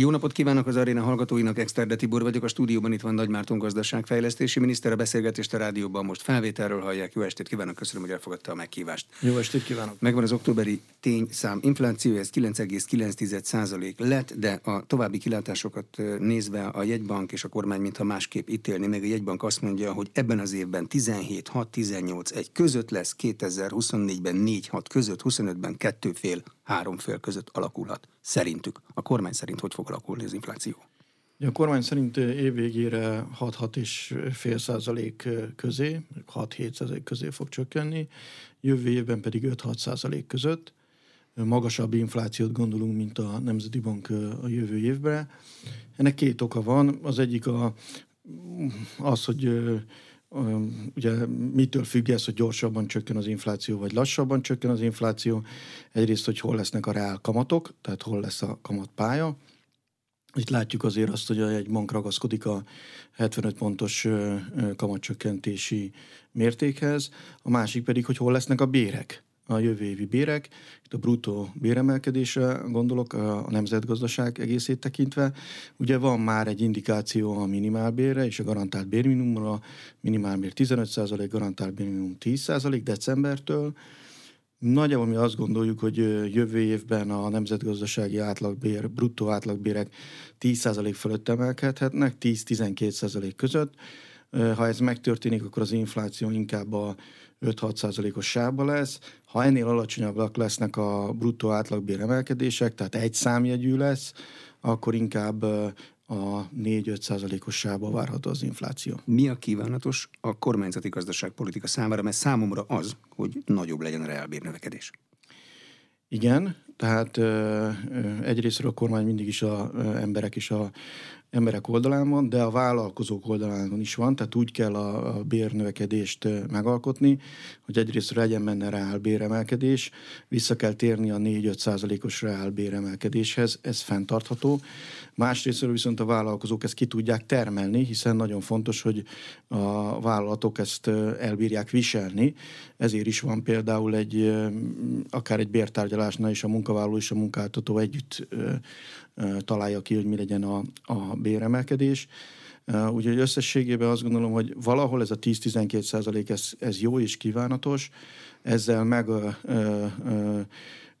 Jó napot kívánok az aréna hallgatóinak, Exterde Tibor vagyok, a stúdióban itt van Nagy Márton gazdaságfejlesztési miniszter, a beszélgetést a rádióban most felvételről hallják. Jó estét kívánok, köszönöm, hogy elfogadta a meghívást. Jó estét kívánok. Megvan az októberi tényszám infláció, ez 9,9% lett, de a további kilátásokat nézve a jegybank és a kormány mintha másképp ítélni, meg a jegybank azt mondja, hogy ebben az évben 17-6-18-1 között lesz, 2024-ben 4-6 között, 25-ben 2 fél, 3 fél között alakulhat. Szerintük. A kormány szerint hogy fog alakulni az infláció? A kormány szerint évvégére 6-6,5 százalék közé, 6-7 százalék közé fog csökkenni, jövő évben pedig 5-6 százalék között. Magasabb inflációt gondolunk, mint a Nemzeti Bank a jövő évben. Ennek két oka van. Az egyik a, az, hogy ugye mitől függ ez, hogy gyorsabban csökken az infláció, vagy lassabban csökken az infláció. Egyrészt, hogy hol lesznek a reál kamatok, tehát hol lesz a kamatpálya. Itt látjuk azért azt, hogy egy bank ragaszkodik a 75 pontos kamatcsökkentési mértékhez, a másik pedig, hogy hol lesznek a bérek a jövő évi bérek. Itt a bruttó béremelkedésre gondolok a nemzetgazdaság egészét tekintve. Ugye van már egy indikáció a minimálbérre és a garantált bérminimumra. Minimálbér 15%, garantált bérminimum 10% decembertől. Nagyjából mi azt gondoljuk, hogy jövő évben a nemzetgazdasági átlagbér, bruttó átlagbérek 10% fölött emelkedhetnek, 10-12% között. Ha ez megtörténik, akkor az infláció inkább a 5-6 százalékos sába lesz. Ha ennél alacsonyabbak lesznek a bruttó átlagbér emelkedések, tehát egy számjegyű lesz, akkor inkább a 4-5 százalékos sába várható az infláció. Mi a kívánatos a kormányzati gazdaságpolitika számára, mert számomra az, hogy nagyobb legyen a reálbérnövekedés? Igen, tehát egyrésztről a kormány mindig is a emberek és a emberek oldalán van, de a vállalkozók oldalán is van, tehát úgy kell a, a bérnövekedést megalkotni, hogy egyrészt legyen benne reál béremelkedés, vissza kell térni a 4-5 százalékos reál béremelkedéshez, ez fenntartható. Másrésztről viszont a vállalkozók ezt ki tudják termelni, hiszen nagyon fontos, hogy a vállalatok ezt elbírják viselni, ezért is van például egy, akár egy bértárgyalásnál is a munkavállaló és a munkáltató együtt találja ki, hogy mi legyen a, a béremelkedés. Úgyhogy összességében azt gondolom, hogy valahol ez a 10-12 százalék, ez, ez jó és kívánatos, ezzel meg ö, ö, ö,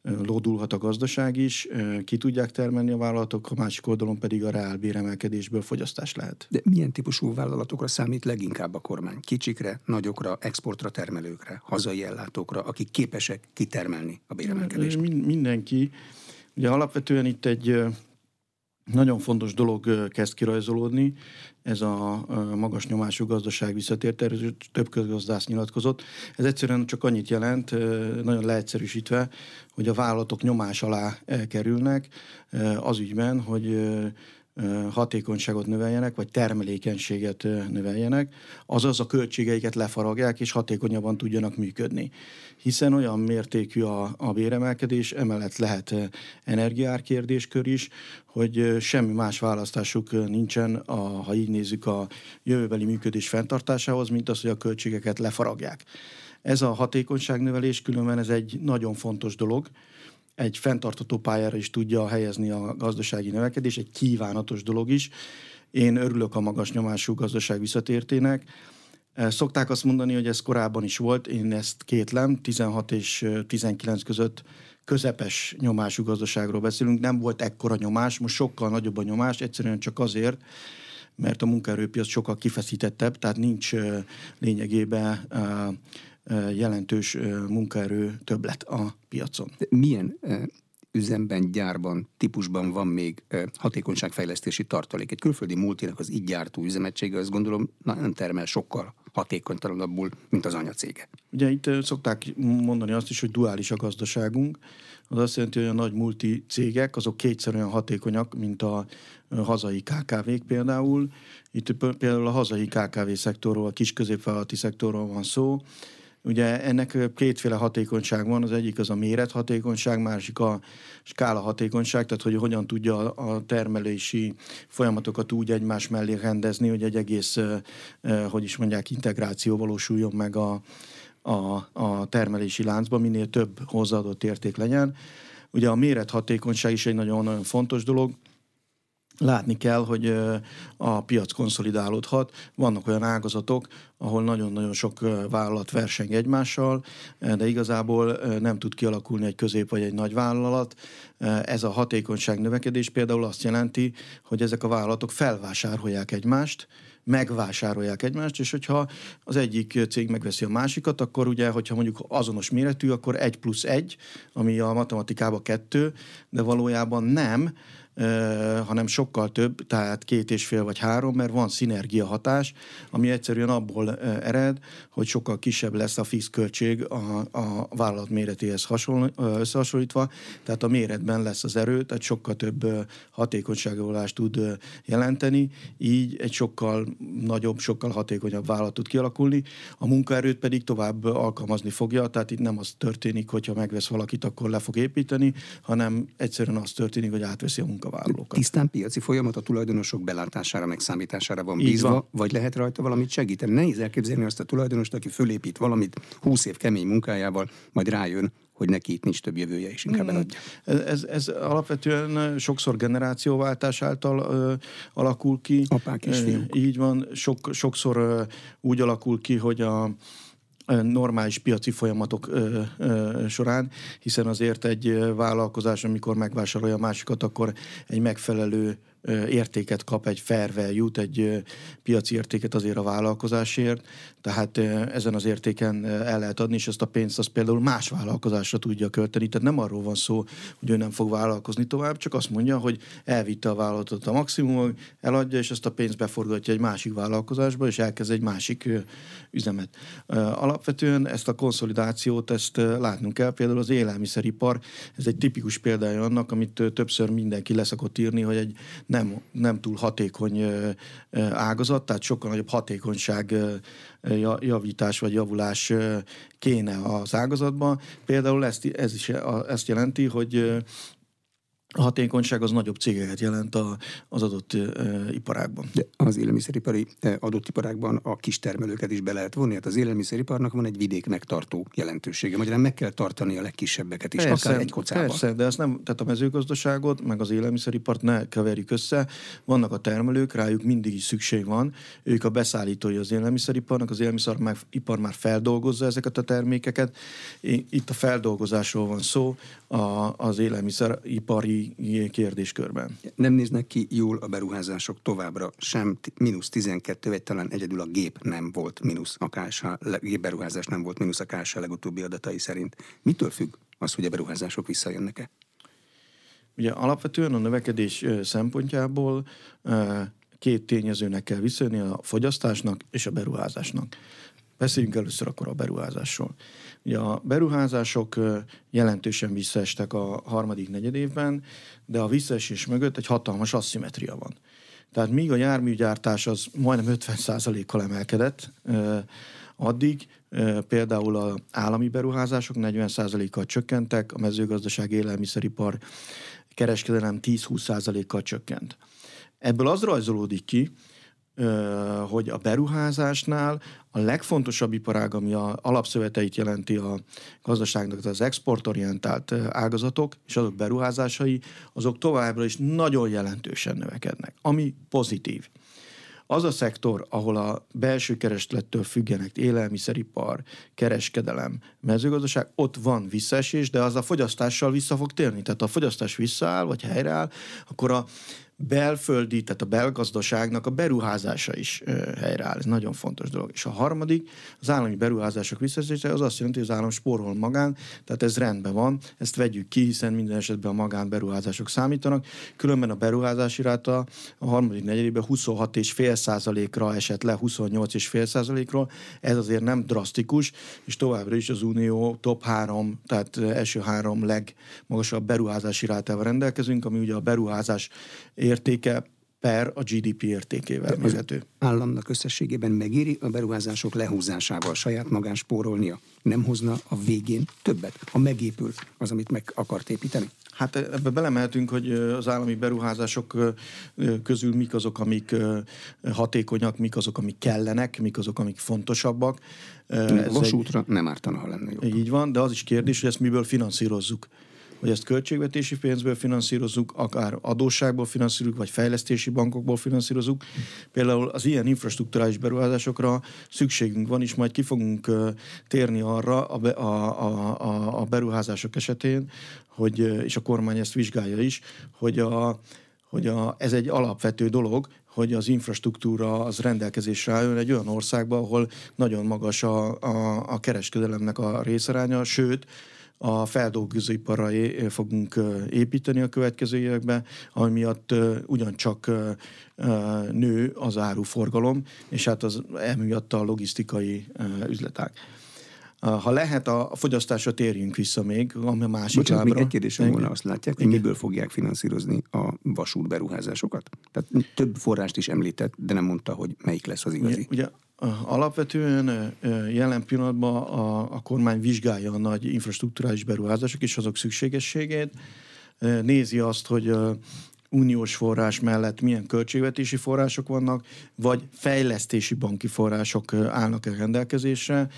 lódulhat a gazdaság is, ki tudják termelni a vállalatok, a másik oldalon pedig a reál béremelkedésből fogyasztás lehet. De milyen típusú vállalatokra számít leginkább a kormány? Kicsikre, nagyokra, exportra termelőkre, hazai ellátókra, akik képesek kitermelni a béremelkedést? Mindenki. Ugye alapvetően itt egy nagyon fontos dolog kezd kirajzolódni, ez a magas nyomású gazdaság visszatért, erről több közgazdász nyilatkozott. Ez egyszerűen csak annyit jelent, nagyon leegyszerűsítve, hogy a vállalatok nyomás alá kerülnek az ügyben, hogy hatékonyságot növeljenek, vagy termelékenységet növeljenek, azaz a költségeiket lefaragják, és hatékonyabban tudjanak működni. Hiszen olyan mértékű a, a béremelkedés, emellett lehet energiárkérdéskör is, hogy semmi más választásuk nincsen, a, ha így nézzük a jövőbeli működés fenntartásához, mint az, hogy a költségeket lefaragják. Ez a hatékonyságnövelés különben ez egy nagyon fontos dolog, egy fenntartató pályára is tudja helyezni a gazdasági növekedés, egy kívánatos dolog is. Én örülök a magas nyomású gazdaság visszatértének. E, szokták azt mondani, hogy ez korábban is volt, én ezt kétlem, 16 és 19 között közepes nyomású gazdaságról beszélünk, nem volt ekkora nyomás, most sokkal nagyobb a nyomás, egyszerűen csak azért, mert a munkaerőpiac sokkal kifeszítettebb, tehát nincs lényegében jelentős munkaerő többlet a piacon. De milyen üzemben, gyárban, típusban van még hatékonyságfejlesztési tartalék. Egy külföldi multinak az így gyártó üzemegysége, azt gondolom, nem termel sokkal hatékonytalanabbul, mint az anyacége. Ugye itt szokták mondani azt is, hogy duális a gazdaságunk. Az azt jelenti, hogy a nagy multi cégek azok kétszer olyan hatékonyak, mint a hazai KKV-k például. Itt például a hazai KKV szektorról, a kis középvállalati szektorról van szó, Ugye ennek kétféle hatékonyság van, az egyik az a méret hatékonyság, másik a skála hatékonyság, tehát hogy hogyan tudja a termelési folyamatokat úgy egymás mellé rendezni, hogy egy egész, hogy is mondják, integráció valósuljon meg a, a, a termelési láncban, minél több hozzáadott érték legyen. Ugye a méret hatékonyság is egy nagyon-nagyon fontos dolog, látni kell, hogy a piac konszolidálódhat. Vannak olyan ágazatok, ahol nagyon-nagyon sok vállalat verseng egymással, de igazából nem tud kialakulni egy közép vagy egy nagy vállalat. Ez a hatékonyság növekedés például azt jelenti, hogy ezek a vállalatok felvásárolják egymást, megvásárolják egymást, és hogyha az egyik cég megveszi a másikat, akkor ugye, hogyha mondjuk azonos méretű, akkor egy plusz egy, ami a matematikában kettő, de valójában nem, hanem sokkal több, tehát két és fél vagy három, mert van szinergia hatás, ami egyszerűen abból ered, hogy sokkal kisebb lesz a fix költség a, a vállalat méretéhez hasonl, összehasonlítva, tehát a méretben lesz az erő, tehát sokkal több hatékonyságolást tud jelenteni, így egy sokkal nagyobb, sokkal hatékonyabb vállalat tud kialakulni, a munkaerőt pedig tovább alkalmazni fogja, tehát itt nem az történik, hogyha megvesz valakit, akkor le fog építeni, hanem egyszerűen az történik, hogy átveszi a munka munkavállalókat. Tisztán piaci folyamat a tulajdonosok belátására, meg számítására van bízva, van. vagy lehet rajta valamit segíteni. Nehéz elképzelni azt a tulajdonost, aki fölépít valamit 20 év kemény munkájával, majd rájön, hogy neki itt nincs több jövője, és inkább hmm. eladja. Ez, ez, ez alapvetően sokszor generációváltás által ö, alakul ki. Apák és fiúk. Így van, sok, sokszor ö, úgy alakul ki, hogy a normális piaci folyamatok ö, ö, során, hiszen azért egy vállalkozás, amikor megvásárolja másikat, akkor egy megfelelő értéket kap, egy fair jut, egy piaci értéket azért a vállalkozásért, tehát ezen az értéken el lehet adni, és ezt a pénzt az például más vállalkozásra tudja költeni. Tehát nem arról van szó, hogy ő nem fog vállalkozni tovább, csak azt mondja, hogy elvitte a vállalatot a maximum, eladja, és ezt a pénzt beforgatja egy másik vállalkozásba, és elkezd egy másik üzemet. Alapvetően ezt a konszolidációt, ezt látnunk kell, például az élelmiszeripar, ez egy tipikus példája annak, amit többször mindenki leszakott írni, hogy egy nem, nem túl hatékony ágazat, tehát sokkal nagyobb hatékonyság javítás vagy javulás kéne az ágazatban. Például ezt, ez is ezt jelenti, hogy a hatékonyság az nagyobb cégeket jelent a, az adott e, iparágban. De az élelmiszeripari e, adott iparágban a kis termelőket is be lehet vonni. Hát az élelmiszeriparnak van egy vidék megtartó jelentősége. Magyarán meg kell tartani a legkisebbeket is, persze, akár egy kocában. Persze, de ezt nem, tehát a mezőgazdaságot, meg az élelmiszeripart ne keverjük össze. Vannak a termelők, rájuk mindig is szükség van. Ők a beszállítói az élelmiszeriparnak, az élelmiszeripar már feldolgozza ezeket a termékeket. Itt a feldolgozásról van szó, a, az élelmiszeripari kérdéskörben. Nem néznek ki jól a beruházások továbbra, sem mínusz 12, vagy talán egyedül a gép nem volt mínusz a KSH, gépberuházás nem volt mínusz a KSH legutóbbi adatai szerint. Mitől függ az, hogy a beruházások visszajönnek-e? Ugye alapvetően a növekedés szempontjából két tényezőnek kell visszajönni, a fogyasztásnak és a beruházásnak. Beszéljünk először akkor a beruházásról. Ugye a beruházások jelentősen visszaestek a harmadik negyed évben, de a visszaesés mögött egy hatalmas asszimetria van. Tehát míg a járműgyártás az majdnem 50%-kal emelkedett, addig például az állami beruházások 40%-kal csökkentek, a mezőgazdaság élelmiszeripar kereskedelem 10-20%-kal csökkent. Ebből az rajzolódik ki, hogy a beruházásnál a legfontosabb iparág, ami a alapszöveteit jelenti a gazdaságnak, az exportorientált ágazatok és azok beruházásai, azok továbbra is nagyon jelentősen növekednek, ami pozitív. Az a szektor, ahol a belső kereslettől függenek élelmiszeripar, kereskedelem, mezőgazdaság, ott van visszaesés, de az a fogyasztással vissza fog térni. Tehát a fogyasztás visszaáll, vagy helyreáll, akkor a belföldi, tehát a belgazdaságnak a beruházása is helyreáll. Ez nagyon fontos dolog. És a harmadik, az állami beruházások visszaesése, az azt jelenti, hogy az állam spórol magán, tehát ez rendben van, ezt vegyük ki, hiszen minden esetben a magán beruházások számítanak. Különben a beruházási ráta a harmadik negyedében 26,5 százalékra esett le 28,5 százalékról. Ez azért nem drasztikus, és továbbra is az Unió top három, tehát első három legmagasabb beruházási rátával rendelkezünk, ami ugye a beruházás értéke per a GDP értékével mérhető. Államnak összességében megéri a beruházások lehúzásával saját magán spórolnia? Nem hozna a végén többet, ha megépül az, amit meg akart építeni? Hát ebbe belemehetünk, hogy az állami beruházások közül mik azok, amik hatékonyak, mik azok, amik kellenek, mik azok, amik fontosabbak. Ez Vasútra egy... nem ártana, ha lenne jobb. Így van, de az is kérdés, hogy ezt miből finanszírozzuk. Hogy ezt költségvetési pénzből finanszírozzuk, akár adósságból finanszírozunk, vagy fejlesztési bankokból finanszírozunk. Például az ilyen infrastruktúrális beruházásokra szükségünk van, és majd ki fogunk térni arra a, a, a, a beruházások esetén, hogy, és a kormány ezt vizsgálja is, hogy a, hogy a, ez egy alapvető dolog, hogy az infrastruktúra az rendelkezésre álljon egy olyan országban, ahol nagyon magas a, a, a kereskedelemnek a részaránya, sőt, a feldolgozóiparra fogunk építeni a következő években, ami miatt ugyancsak nő az áruforgalom, és hát az emiatt a logisztikai üzletág. Ha lehet, a fogyasztásra térjünk vissza még, ami a másik Bocsánat, lábra. még egy kérdésem volna, azt látják, hogy miből fogják finanszírozni a vasútberuházásokat? Tehát több forrást is említett, de nem mondta, hogy melyik lesz az igazi. Ugye, ugye alapvetően jelen pillanatban a, a kormány vizsgálja a nagy infrastruktúrális beruházások és azok szükségességét, nézi azt, hogy uniós forrás mellett milyen költségvetési források vannak, vagy fejlesztési banki források állnak a rendelkezésre.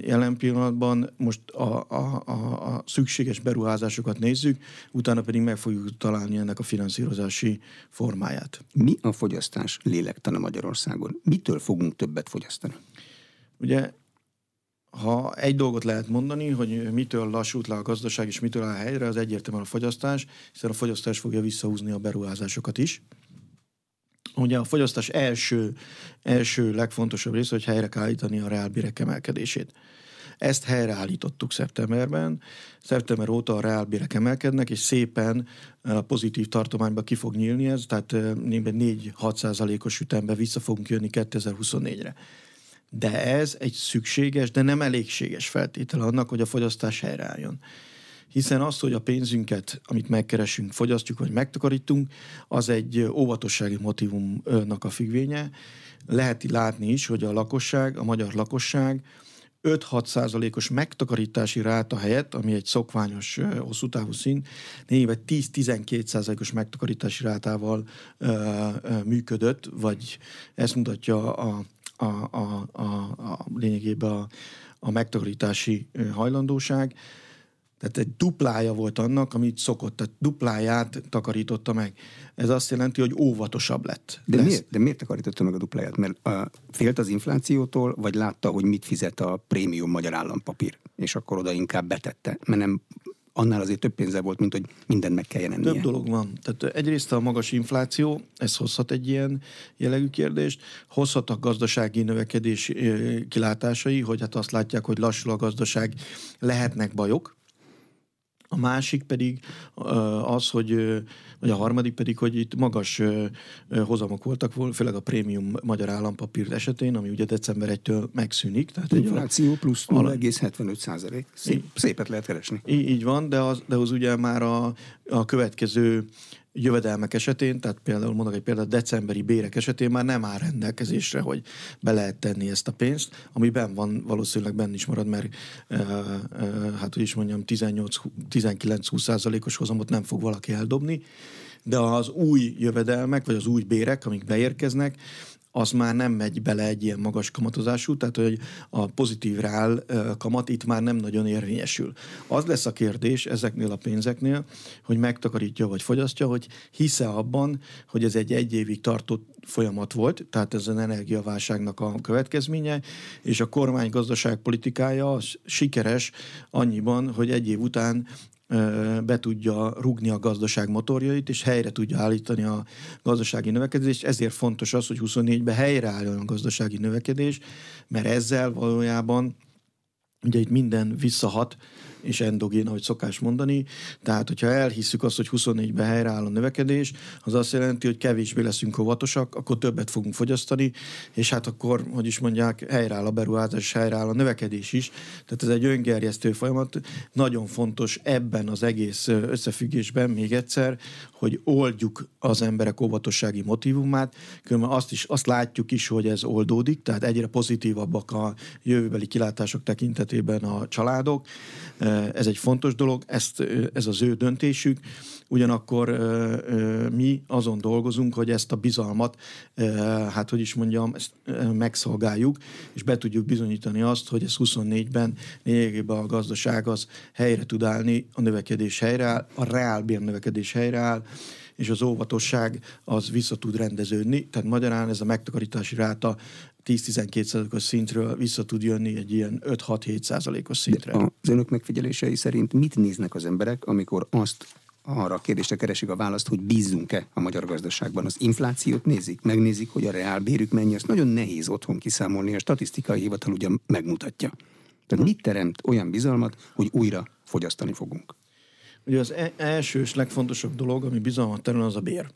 Jelen pillanatban most a, a, a, a szükséges beruházásokat nézzük, utána pedig meg fogjuk találni ennek a finanszírozási formáját. Mi a fogyasztás lélektana Magyarországon? Mitől fogunk többet fogyasztani? Ugye ha egy dolgot lehet mondani, hogy mitől lassult le a gazdaság és mitől áll helyre, az egyértelműen a fogyasztás, hiszen a fogyasztás fogja visszahúzni a beruházásokat is. Ugye a fogyasztás első, első legfontosabb része, hogy helyre kell állítani a reálbérek emelkedését. Ezt helyreállítottuk szeptemberben. Szeptember óta a reálbérek emelkednek, és szépen a pozitív tartományba ki fog nyílni ez, tehát 4-6 százalékos ütemben vissza fogunk jönni 2024-re. De ez egy szükséges, de nem elégséges feltétel annak, hogy a fogyasztás helyreálljon. Hiszen az, hogy a pénzünket, amit megkeresünk, fogyasztjuk vagy megtakarítunk, az egy óvatossági motivumnak a függvénye. Lehet látni is, hogy a lakosság, a magyar lakosság 5-6 százalékos megtakarítási ráta helyett, ami egy szokványos hosszú távú szín, vagy 10-12 százalékos megtakarítási rátával ö, ö, működött, vagy ezt mutatja a a, a, a, a lényegében a, a megtakarítási hajlandóság. Tehát egy duplája volt annak, amit szokott, tehát dupláját takarította meg. Ez azt jelenti, hogy óvatosabb lett. De, miért, de miért takarította meg a dupláját? Mert a, félt az inflációtól, vagy látta, hogy mit fizet a prémium magyar állampapír, és akkor oda inkább betette, mert nem annál azért több pénze volt, mint hogy mindent meg kelljen ennie. Több dolog van. Tehát egyrészt a magas infláció, ez hozhat egy ilyen jellegű kérdést, hozhat a gazdasági növekedés kilátásai, hogy hát azt látják, hogy lassul a gazdaság, lehetnek bajok, a másik pedig az, hogy, vagy a harmadik pedig, hogy itt magas hozamok voltak, főleg a prémium magyar állampapír esetén, ami ugye december 1-től megszűnik. Tehát Infláció plusz 0,75 százalék. Szép, szépet lehet keresni. Így, így van, de az, de az ugye már a, a következő jövedelmek esetén, tehát például mondok egy példát, decemberi bérek esetén már nem áll rendelkezésre, hogy be lehet tenni ezt a pénzt, amiben van, valószínűleg benne is marad, mert e, e, hát hogy is mondjam, 18-19-20 százalékos hozamot nem fog valaki eldobni, de az új jövedelmek, vagy az új bérek, amik beérkeznek, az már nem megy bele egy ilyen magas kamatozású, tehát hogy a pozitív reál kamat itt már nem nagyon érvényesül. Az lesz a kérdés ezeknél a pénzeknél, hogy megtakarítja vagy fogyasztja, hogy hisze abban, hogy ez egy egy évig tartó folyamat volt, tehát ez az energiaválságnak a következménye, és a kormány gazdaságpolitikája az sikeres annyiban, hogy egy év után be tudja rugni a gazdaság motorjait, és helyre tudja állítani a gazdasági növekedést. Ezért fontos az, hogy 24-ben helyreálljon a gazdasági növekedés, mert ezzel valójában ugye itt minden visszahat és endogén, ahogy szokás mondani. Tehát, hogyha elhisszük azt, hogy 24-ben helyreáll a növekedés, az azt jelenti, hogy kevésbé leszünk óvatosak, akkor többet fogunk fogyasztani, és hát akkor, hogy is mondják, helyreáll a beruházás, helyreáll a növekedés is. Tehát ez egy öngerjesztő folyamat. Nagyon fontos ebben az egész összefüggésben még egyszer, hogy oldjuk az emberek óvatossági motivumát, különben azt is azt látjuk is, hogy ez oldódik, tehát egyre pozitívabbak a jövőbeli kilátások tekintetében a családok Ez egy fontos dolog, ezt, ez az ő döntésük. Ugyanakkor mi azon dolgozunk, hogy ezt a bizalmat, hát hogy is mondjam, ezt megszolgáljuk, és be tudjuk bizonyítani azt, hogy ez 24-ben lényegében a gazdaság az helyre tud állni, a növekedés helyreáll, a reálbér növekedés helyreáll, és az óvatosság az vissza tud rendeződni. Tehát magyarán ez a megtakarítási ráta 10-12%-os szintről vissza tud jönni egy ilyen 5-6-7%-os szintre. De az önök megfigyelései szerint mit néznek az emberek, amikor azt arra a kérdésre keresik a választ, hogy bízzunk-e a magyar gazdaságban. Az inflációt nézik, megnézik, hogy a reálbérük mennyi, azt nagyon nehéz otthon kiszámolni, a statisztikai hivatal ugyan megmutatja. Tehát mit teremt olyan bizalmat, hogy újra fogyasztani fogunk? Ugye az e- első és legfontosabb dolog, ami bizalmat terül, az a bér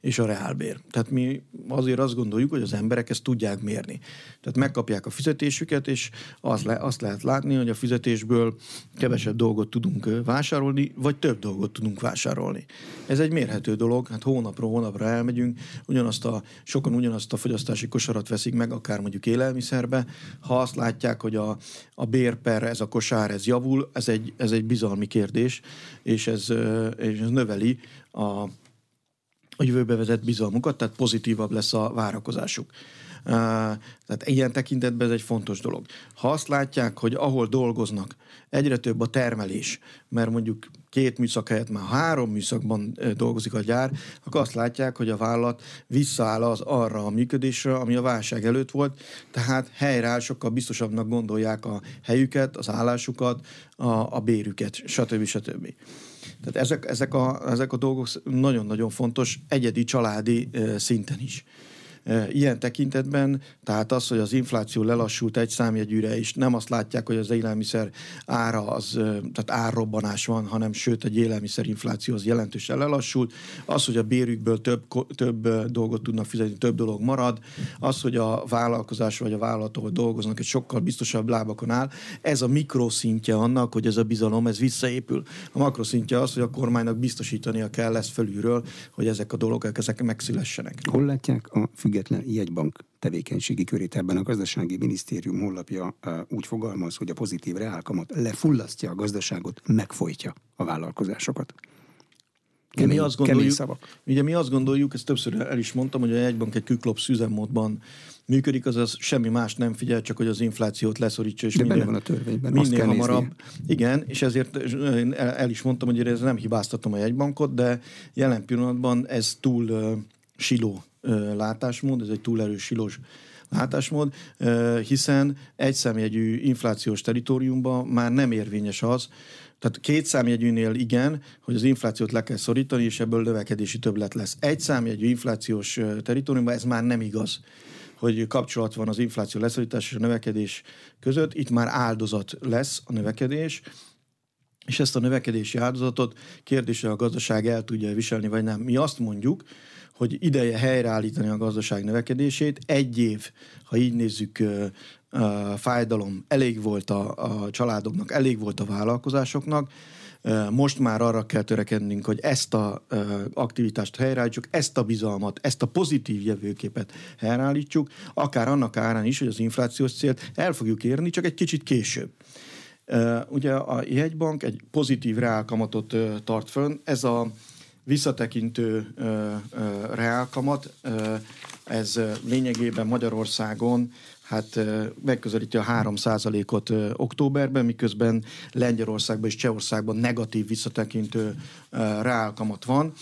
és a reálbér. Tehát mi azért azt gondoljuk, hogy az emberek ezt tudják mérni. Tehát megkapják a fizetésüket, és az le, azt lehet látni, hogy a fizetésből kevesebb dolgot tudunk vásárolni, vagy több dolgot tudunk vásárolni. Ez egy mérhető dolog, hát hónapról hónapra elmegyünk, ugyanazt a, sokan ugyanazt a fogyasztási kosarat veszik meg, akár mondjuk élelmiszerbe. Ha azt látják, hogy a, a bér per ez a kosár, ez javul, ez egy, ez egy bizalmi kérdés, és ez, és ez növeli a, a jövőbe vezet bizalmukat, tehát pozitívabb lesz a várakozásuk. Tehát ilyen tekintetben ez egy fontos dolog. Ha azt látják, hogy ahol dolgoznak, egyre több a termelés, mert mondjuk két műszak helyett már három műszakban dolgozik a gyár, akkor azt látják, hogy a vállalat visszaáll az arra a működésre, ami a válság előtt volt, tehát helyreáll, sokkal biztosabbnak gondolják a helyüket, az állásukat, a, a bérüket, stb. stb. Tehát ezek, ezek, a, ezek a dolgok nagyon-nagyon fontos egyedi családi szinten is. Ilyen tekintetben, tehát az, hogy az infláció lelassult egy számjegyűre, és nem azt látják, hogy az élelmiszer ára, az, tehát árrobbanás van, hanem sőt, egy élelmiszerinfláció az jelentősen lelassult. Az, hogy a bérükből több, több dolgot tudnak fizetni, több dolog marad. Az, hogy a vállalkozás vagy a vállalat, ahol dolgoznak, egy sokkal biztosabb lábakon áll. Ez a mikroszintje annak, hogy ez a bizalom, ez visszaépül. A makroszintje az, hogy a kormánynak biztosítania kell ezt felülről, hogy ezek a dolgok, ezek megszülessenek. Hol látják a függ független jegybank tevékenységi körét ebben a gazdasági minisztérium honlapja úgy fogalmaz, hogy a pozitív reálkamat lefullasztja a gazdaságot, megfojtja a vállalkozásokat. Kemény, mi azt gondoljuk, szavak. Ugye mi azt gondoljuk, ezt többször el is mondtam, hogy a jegybank egy küklops üzemmódban működik, azaz semmi más nem figyel, csak hogy az inflációt leszorítsa. És De minél, benne van a törvényben, minél hamarabb. Nézni. Igen, és ezért el is mondtam, hogy ez nem hibáztatom a jegybankot, de jelen pillanatban ez túl uh, siló látásmód, ez egy túl erős silós látásmód, hiszen egy számjegyű inflációs teritoriumban már nem érvényes az, tehát két számjegyűnél igen, hogy az inflációt le kell szorítani, és ebből növekedési többlet lesz. Egy számjegyű inflációs teritoriumban ez már nem igaz hogy kapcsolat van az infláció leszorítás és a növekedés között. Itt már áldozat lesz a növekedés, és ezt a növekedési áldozatot kérdése a gazdaság el tudja viselni, vagy nem. Mi azt mondjuk, hogy ideje helyreállítani a gazdaság növekedését. Egy év, ha így nézzük, fájdalom elég volt a, a családoknak, elég volt a vállalkozásoknak, most már arra kell törekednünk, hogy ezt a aktivitást helyreállítsuk, ezt a bizalmat, ezt a pozitív jövőképet helyreállítsuk, akár annak árán is, hogy az inflációs célt el fogjuk érni, csak egy kicsit később. Ugye a jegybank egy pozitív reálkamatot tart fönn, ez a visszatekintő reálkamat, ez lényegében Magyarországon hát megközelíti a 3%-ot októberben, miközben Lengyelországban és Csehországban negatív visszatekintő reálkamat van.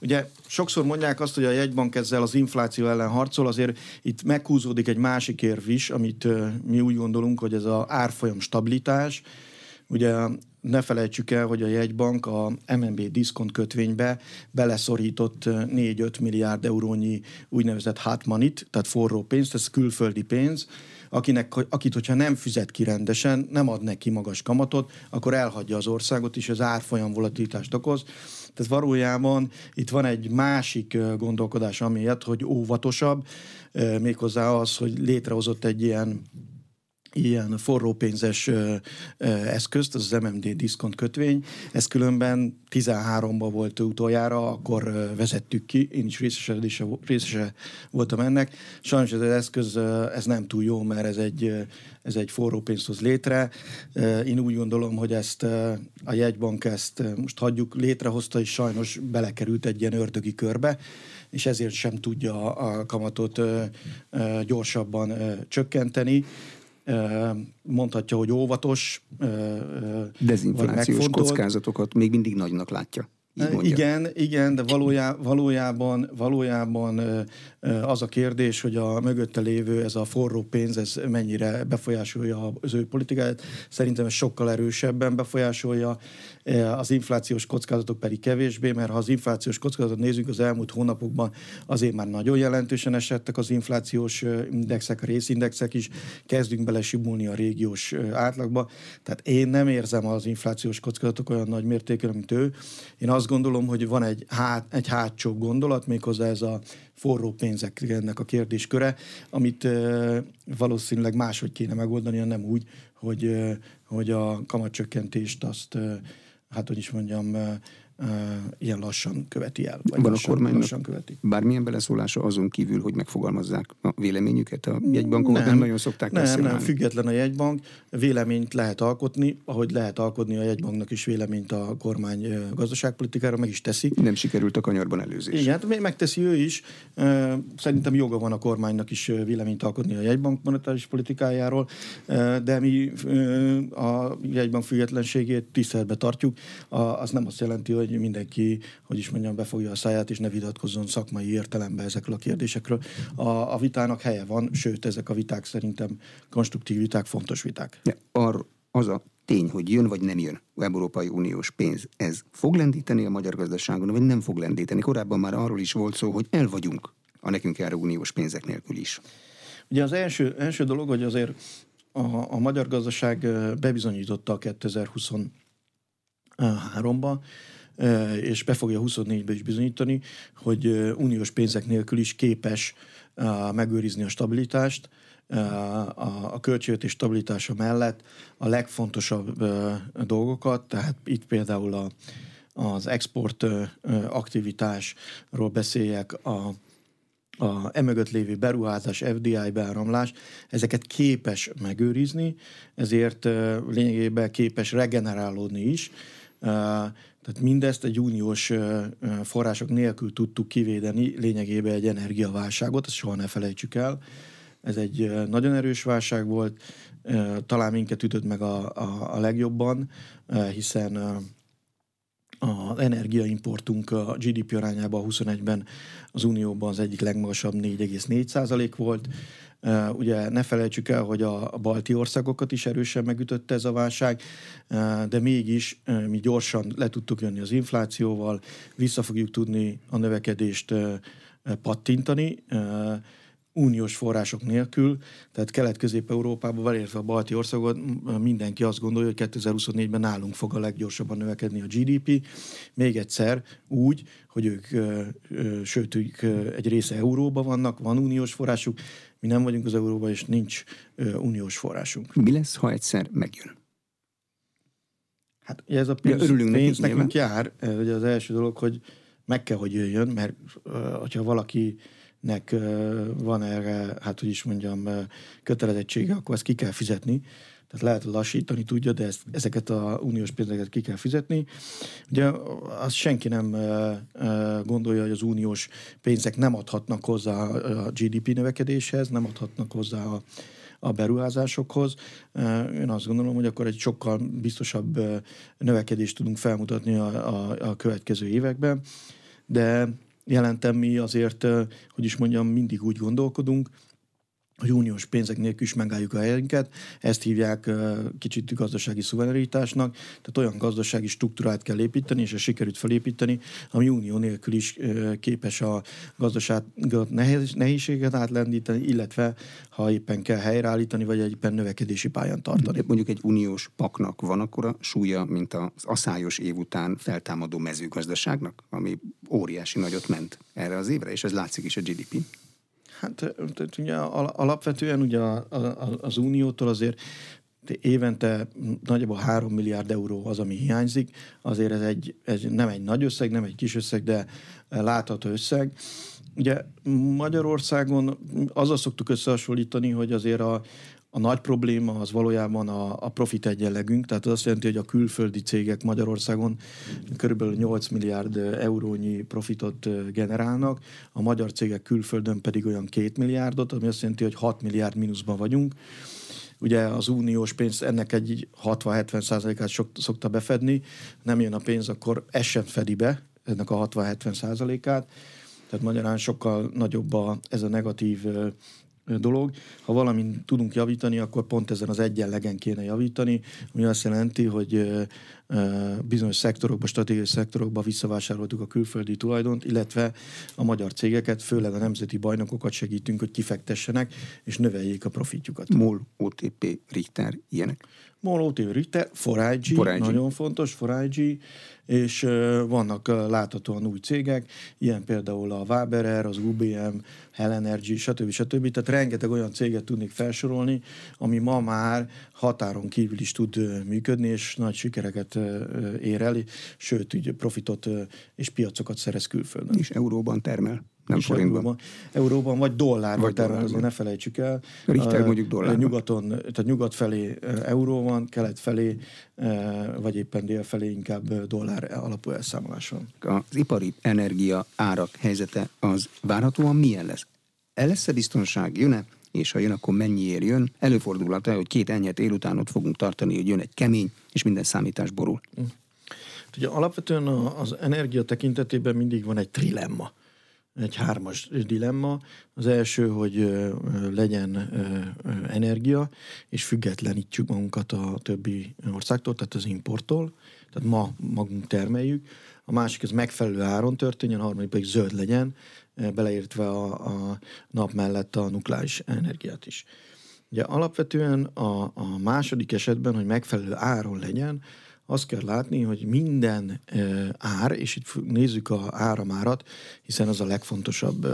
Ugye sokszor mondják azt, hogy a jegybank ezzel az infláció ellen harcol, azért itt meghúzódik egy másik érv is, amit mi úgy gondolunk, hogy ez az árfolyam stabilitás, Ugye ne felejtsük el, hogy a jegybank a MNB diszkont kötvénybe beleszorított 4-5 milliárd eurónyi úgynevezett hot money tehát forró pénzt, ez külföldi pénz, akinek, akit, hogyha nem fizet ki rendesen, nem ad neki magas kamatot, akkor elhagyja az országot, és az árfolyam volatilitást okoz. Tehát valójában itt van egy másik gondolkodás amiatt, hogy óvatosabb, méghozzá az, hogy létrehozott egy ilyen ilyen forrópénzes eszközt, az az MMD diszkont kötvény. Ez különben 13-ban volt utoljára, akkor vezettük ki, én is részese, részese voltam ennek. Sajnos ez az eszköz ez nem túl jó, mert ez egy, ez egy forró pénzt hoz létre. Én úgy gondolom, hogy ezt a jegybank ezt most hagyjuk, létrehozta, és sajnos belekerült egy ilyen ördögi körbe és ezért sem tudja a kamatot gyorsabban csökkenteni mondhatja, hogy óvatos. Dezinflációs kockázatokat még mindig nagynak látja. Igen, igen, de valójá, valójában, valójában az a kérdés, hogy a mögötte lévő ez a forró pénz, ez mennyire befolyásolja az ő politikáját. Szerintem ez sokkal erősebben befolyásolja, az inflációs kockázatok pedig kevésbé, mert ha az inflációs kockázatot nézzük, az elmúlt hónapokban azért már nagyon jelentősen esettek az inflációs indexek, a részindexek is, kezdünk bele simulni a régiós átlagba. Tehát én nem érzem az inflációs kockázatok olyan nagy mértékben, mint ő. Én azt gondolom, hogy van egy, hát, egy hátsó gondolat, méghozzá ez a forró pénzek ennek a kérdésköre, amit valószínűleg máshogy kéne megoldani, nem úgy, hogy, hogy a kamatcsökkentést azt, hát hogy is mondjam, ilyen lassan követi el. Vagy Van lassan, a kormánynak lassan követi. bármilyen beleszólása azon kívül, hogy megfogalmazzák a véleményüket a jegybankok, nem, nem nagyon szokták Nem, beszélni. nem, független a jegybank, véleményt lehet alkotni, ahogy lehet alkotni a jegybanknak is véleményt a kormány gazdaságpolitikára, meg is teszi. Nem sikerült a kanyarban előzés. Igen, hát megteszi ő is. Szerintem joga van a kormánynak is véleményt alkotni a jegybank monetáris politikájáról, de mi a jegybank függetlenségét tiszteletbe tartjuk. Az nem azt jelenti, hogy hogy mindenki, hogy is mondjam, befogja a száját, és ne vitatkozzon szakmai értelemben ezekről a kérdésekről. A, a vitának helye van, sőt, ezek a viták szerintem konstruktív viták, fontos viták. Ja, ar, az a tény, hogy jön vagy nem jön Európai Uniós pénz, ez fog lendíteni a magyar gazdaságon, vagy nem fog lendíteni? Korábban már arról is volt szó, hogy el vagyunk a nekünk járó uniós pénzek nélkül is. Ugye az első, első dolog, hogy azért a, a magyar gazdaság bebizonyította a 2023-ban, és be fogja 24-be is bizonyítani, hogy uniós pénzek nélkül is képes megőrizni a stabilitást, a költségvetés stabilitása mellett a legfontosabb dolgokat, tehát itt például a, az export aktivitásról beszéljek, a, a emögött lévő beruházás, FDI beáramlás, ezeket képes megőrizni, ezért lényegében képes regenerálódni is, tehát mindezt egy uniós források nélkül tudtuk kivédeni lényegében egy energiaválságot, ezt soha ne felejtsük el. Ez egy nagyon erős válság volt, talán minket ütött meg a, a, a legjobban, hiszen az energiaimportunk a GDP arányában 21-ben az Unióban az egyik legmagasabb 4,4% volt, Ugye ne felejtsük el, hogy a balti országokat is erősen megütötte ez a válság, de mégis mi gyorsan le tudtuk jönni az inflációval, vissza fogjuk tudni a növekedést pattintani, uniós források nélkül, tehát Kelet-Közép-Európában, belértve a balti országokat, mindenki azt gondolja, hogy 2024-ben nálunk fog a leggyorsabban növekedni a GDP. Még egyszer úgy, hogy ők, sőt, ők egy része euróba vannak, van uniós forrásuk, mi nem vagyunk az euróban, és nincs uniós forrásunk. Mi lesz, ha egyszer megjön? Hát ez a pénz, ja, örülünk pénz neki, nekünk nyilván. jár. Ugye az első dolog, hogy meg kell, hogy jöjjön, mert hogyha valaki nek van erre, hát hogy is mondjam, kötelezettsége, akkor ezt ki kell fizetni. Tehát lehet lassítani tudja, de ezt, ezeket a uniós pénzeket ki kell fizetni. Ugye azt senki nem gondolja, hogy az uniós pénzek nem adhatnak hozzá a GDP növekedéshez, nem adhatnak hozzá a, a beruházásokhoz. Én azt gondolom, hogy akkor egy sokkal biztosabb növekedést tudunk felmutatni a, a, a következő években, de jelentem mi azért, hogy is mondjam, mindig úgy gondolkodunk, hogy uniós pénzek nélkül is megálljuk a helyünket. Ezt hívják kicsit gazdasági szuverenitásnak, tehát olyan gazdasági struktúrát kell építeni, és a sikerült felépíteni, ami unió nélkül is képes a gazdaságot nehézséget átlendíteni, illetve ha éppen kell helyreállítani, vagy éppen növekedési pályán tartani. Mondjuk egy uniós paknak van akkor a súlya, mint az aszályos év után feltámadó mezőgazdaságnak, ami óriási nagyot ment erre az évre, és ez látszik is a GDP. Hát ugye alapvetően ugye az Uniótól azért évente nagyjából 3 milliárd euró az, ami hiányzik. Azért ez, egy, ez nem egy nagy összeg, nem egy kis összeg, de látható összeg. Ugye Magyarországon azzal szoktuk összehasonlítani, hogy azért a, a nagy probléma az valójában a, a profit egyenlegünk, tehát az azt jelenti, hogy a külföldi cégek Magyarországon körülbelül 8 milliárd eurónyi profitot generálnak, a magyar cégek külföldön pedig olyan 2 milliárdot, ami azt jelenti, hogy 6 milliárd mínuszban vagyunk. Ugye az uniós pénz ennek egy 60-70 százalékát szokta befedni, nem jön a pénz, akkor ez sem fedi be, ennek a 60-70 százalékát. Tehát magyarán sokkal nagyobb a, ez a negatív dolog. Ha valamint tudunk javítani, akkor pont ezen az egyenlegen kéne javítani, ami azt jelenti, hogy bizonyos szektorokba, stratégiai szektorokba visszavásároltuk a külföldi tulajdont, illetve a magyar cégeket, főleg a nemzeti bajnokokat segítünk, hogy kifektessenek és növeljék a profitjukat. MOL, OTP, Richter, ilyenek? MOL, OTP, Richter, 4IG, 4IG. nagyon fontos, 4IG, és vannak láthatóan új cégek, ilyen például a Waberer, az UBM, Hell Energy, stb. stb. Tehát rengeteg olyan céget tudnék felsorolni, ami ma már határon kívül is tud működni, és nagy sikereket ér el, sőt, így profitot és piacokat szerez külföldön. És euróban termel nem forintban. Euróban, euróban vagy dollárban, vagy termel, azért ne felejtsük el. Richter mondjuk dollár. Nyugaton, tehát nyugat felé euró van, kelet felé, vagy éppen dél felé inkább dollár alapú elszámolás van. Az ipari energia árak helyzete az várhatóan milyen lesz? El lesz-e biztonság? Jön-e és ha jön, akkor mennyiért jön. Előfordulhat el, hogy két enyhet élután ott fogunk tartani, hogy jön egy kemény, és minden számítás borul. Hm. Ugye alapvetően az energia tekintetében mindig van egy trilemma, egy hármas dilemma. Az első, hogy legyen energia, és függetlenítsük magunkat a többi országtól, tehát az importtól, tehát ma magunk termeljük. A másik, ez megfelelő áron történjen, a harmadik pedig zöld legyen, beleértve a, a nap mellett a nukleáris energiát is. Ugye alapvetően a, a második esetben, hogy megfelelő áron legyen, azt kell látni, hogy minden ár, és itt nézzük a áramárat, hiszen az a legfontosabb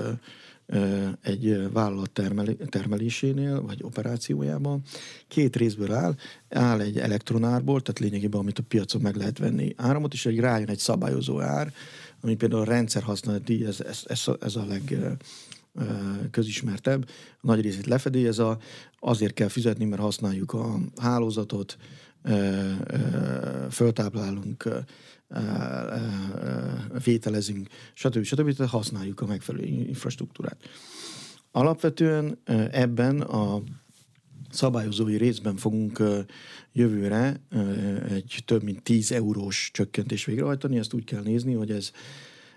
egy vállalat termelésénél, vagy operációjában. Két részből áll. Áll egy elektronárból, tehát lényegében, amit a piacon meg lehet venni áramot, és egy rájön egy szabályozó ár, ami például a rendszer használati, ez, ez, ez, ez a leg közismertebb, nagy részét lefedi, ez a, azért kell fizetni, mert használjuk a hálózatot, föltáplálunk, vételezünk, stb. stb. Tehát használjuk a megfelelő infrastruktúrát. Alapvetően ebben a szabályozói részben fogunk jövőre egy több mint 10 eurós csökkentés végrehajtani. Ezt úgy kell nézni, hogy ez,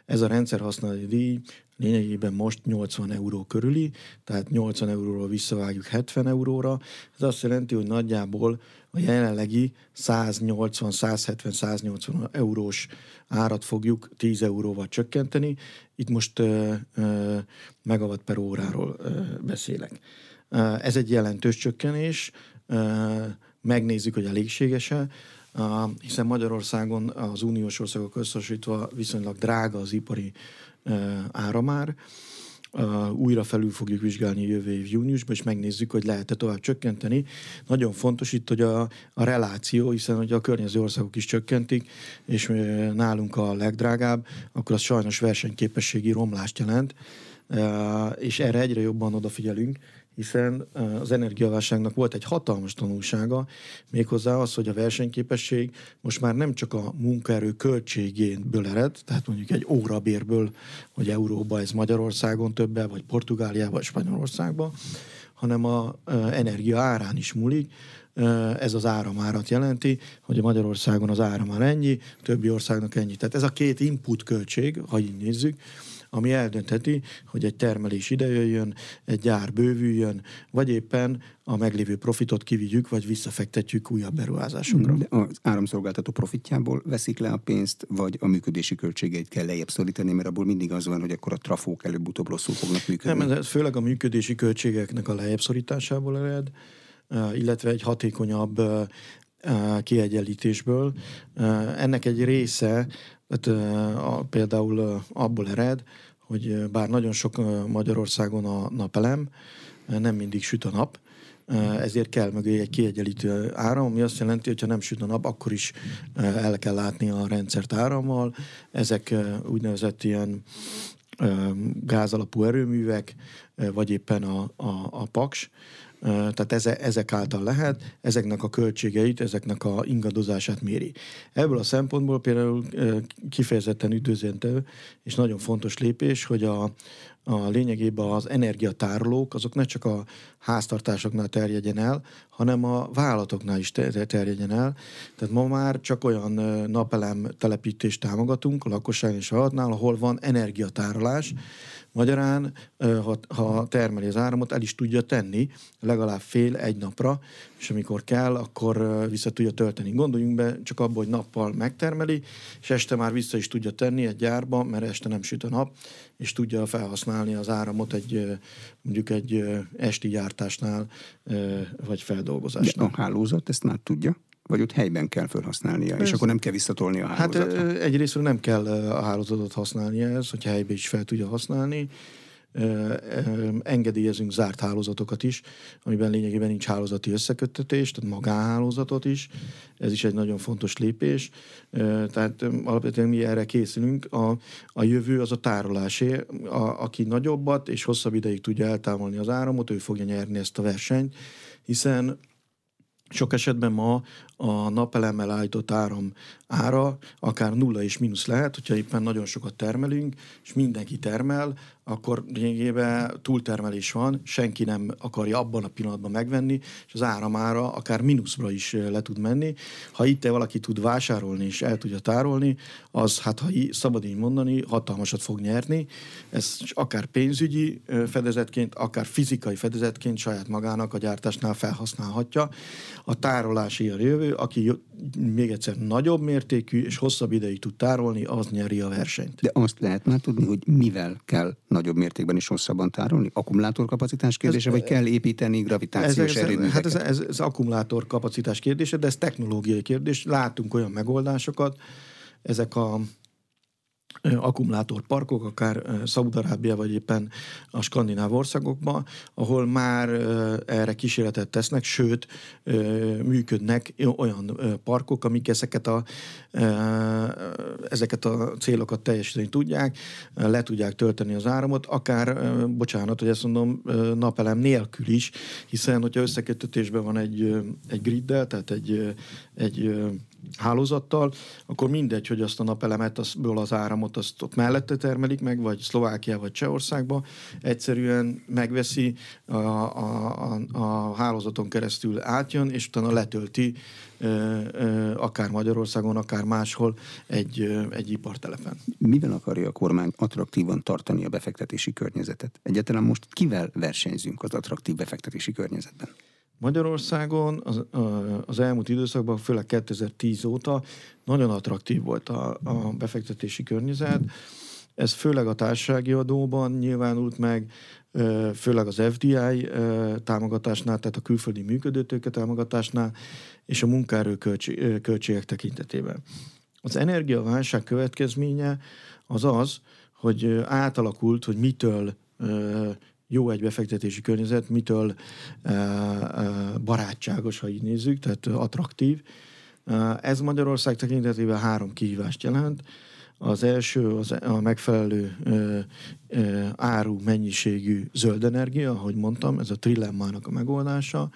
ez a rendszer használati díj lényegében most 80 euró körüli, tehát 80 euróról visszavágjuk 70 euróra. Ez azt jelenti, hogy nagyjából a jelenlegi 180, 170, 180 eurós árat fogjuk 10 euróval csökkenteni. Itt most uh, uh, megawatt per óráról uh, beszélek. Ez egy jelentős csökkenés, uh, megnézzük, hogy elégséges-e, hiszen Magyarországon az uniós országok összehasonlítva viszonylag drága az ipari uh, áramár, újra felül fogjuk vizsgálni jövő év júniusban, és megnézzük, hogy lehet-e tovább csökkenteni. Nagyon fontos itt, hogy a, a reláció, hiszen hogy a környező országok is csökkentik, és nálunk a legdrágább, akkor az sajnos versenyképességi romlást jelent, uh, és erre egyre jobban odafigyelünk, hiszen az energiaválságnak volt egy hatalmas tanulsága, méghozzá az, hogy a versenyképesség most már nem csak a munkaerő költségéből ered, tehát mondjuk egy órabérből, hogy euróba ez Magyarországon többe, vagy Portugáliában, vagy Spanyolországban, hanem a energia árán is múlik, ez az áramárat jelenti, hogy a Magyarországon az áramár ennyi, többi országnak ennyi. Tehát ez a két input költség, ha így nézzük, ami eldöntheti, hogy egy termelés idejöjjön, egy gyár bővüljön, vagy éppen a meglévő profitot kivigyük, vagy visszafektetjük újabb beruházásokra. De az áramszolgáltató profitjából veszik le a pénzt, vagy a működési költségeit kell lejjebb szorítani, mert abból mindig az van, hogy akkor a trafók előbb-utóbb rosszul fognak működni. Nem, ez főleg a működési költségeknek a lejjebb szorításából ered, illetve egy hatékonyabb kiegyenlítésből. Ennek egy része tehát, például abból ered, hogy bár nagyon sok Magyarországon a napelem, nem mindig süt a nap, ezért kell mögé egy kiegyenlítő áram, ami azt jelenti, hogy ha nem süt a nap, akkor is el kell látni a rendszert árammal. Ezek úgynevezett ilyen gázalapú erőművek, vagy éppen a, a, a paks, tehát ezek által lehet, ezeknek a költségeit, ezeknek a ingadozását méri. Ebből a szempontból például kifejezetten üdvözlendő és nagyon fontos lépés, hogy a, a lényegében az energiatárolók, azok ne csak a háztartásoknál terjedjen el, hanem a vállalatoknál is terjedjen el. Tehát ma már csak olyan napelem telepítést támogatunk a lakosság és a ahol van energiatárolás, Magyarán, ha, ha termeli az áramot, el is tudja tenni legalább fél egy napra, és amikor kell, akkor vissza tudja tölteni. Gondoljunk be csak abba, hogy nappal megtermeli, és este már vissza is tudja tenni egy gyárba, mert este nem süt a nap, és tudja felhasználni az áramot egy mondjuk egy esti gyártásnál, vagy feldolgozásnál. De a hálózat ezt már tudja? Vagy ott helyben kell felhasználnia, Ez, és akkor nem kell visszatolni a hát, hálózatra? Hát egyrészt nem kell a hálózatot használnia ez, hogyha helyben is fel tudja használni. Engedélyezünk zárt hálózatokat is, amiben lényegében nincs hálózati összeköttetés, tehát magánhálózatot is. Ez is egy nagyon fontos lépés. Tehát alapvetően mi erre készülünk. A, a jövő az a tárolásé. A, aki nagyobbat és hosszabb ideig tudja eltávolni az áramot, ő fogja nyerni ezt a versenyt, hiszen sok esetben ma a napelemmel állított áram ára akár nulla és mínusz lehet, hogyha éppen nagyon sokat termelünk, és mindenki termel, akkor lényegében túltermelés van, senki nem akarja abban a pillanatban megvenni, és az áramára akár mínuszra is le tud menni. Ha itt valaki tud vásárolni és el tudja tárolni, az, hát ha szabad így mondani, hatalmasat fog nyerni. Ez akár pénzügyi fedezetként, akár fizikai fedezetként saját magának a gyártásnál felhasználhatja. A tárolási a jövő, aki még egyszer nagyobb mértékű és hosszabb ideig tud tárolni, az nyeri a versenyt. De azt lehet már tudni, hogy mivel kell nagyobb mértékben is hosszabban tárolni? Akkumulátorkapacitás kérdése, ez, vagy kell építeni gravitációs ez? Hát ez, ez, ez akkumulátorkapacitás kérdése, de ez technológiai kérdés. Látunk olyan megoldásokat, ezek a akkumulátorparkok, akár Szaúd-Arábia vagy éppen a skandináv országokban, ahol már erre kísérletet tesznek, sőt, működnek olyan parkok, amik ezeket a, ezeket a célokat teljesíteni tudják, le tudják tölteni az áramot, akár, bocsánat, hogy ezt mondom, napelem nélkül is, hiszen hogyha összeköttetésben van egy, egy griddel, tehát egy, egy hálózattal, akkor mindegy, hogy azt a napelemet, azból az áramot azt ott mellette termelik meg, vagy Szlovákia, vagy Csehországba, egyszerűen megveszi, a, a, a, a hálózaton keresztül átjön, és utána letölti akár Magyarországon, akár máshol egy, egy ipartelepen. Mivel akarja a kormány attraktívan tartani a befektetési környezetet? Egyáltalán most kivel versenyzünk az attraktív befektetési környezetben? Magyarországon az, az elmúlt időszakban, főleg 2010 óta nagyon attraktív volt a, a befektetési környezet. Ez főleg a társasági adóban nyilvánult meg, főleg az FDI támogatásnál, tehát a külföldi működőtőke támogatásnál, és a munkaerő költségek tekintetében. Az energiaválság következménye az az, hogy átalakult, hogy mitől jó egy befektetési környezet, mitől e, e, barátságos, ha így nézzük, tehát attraktív. E, ez Magyarország tekintetében három kihívást jelent. Az első az a megfelelő áru mennyiségű zöld energia, ahogy mondtam, ez a trilemmának a megoldása,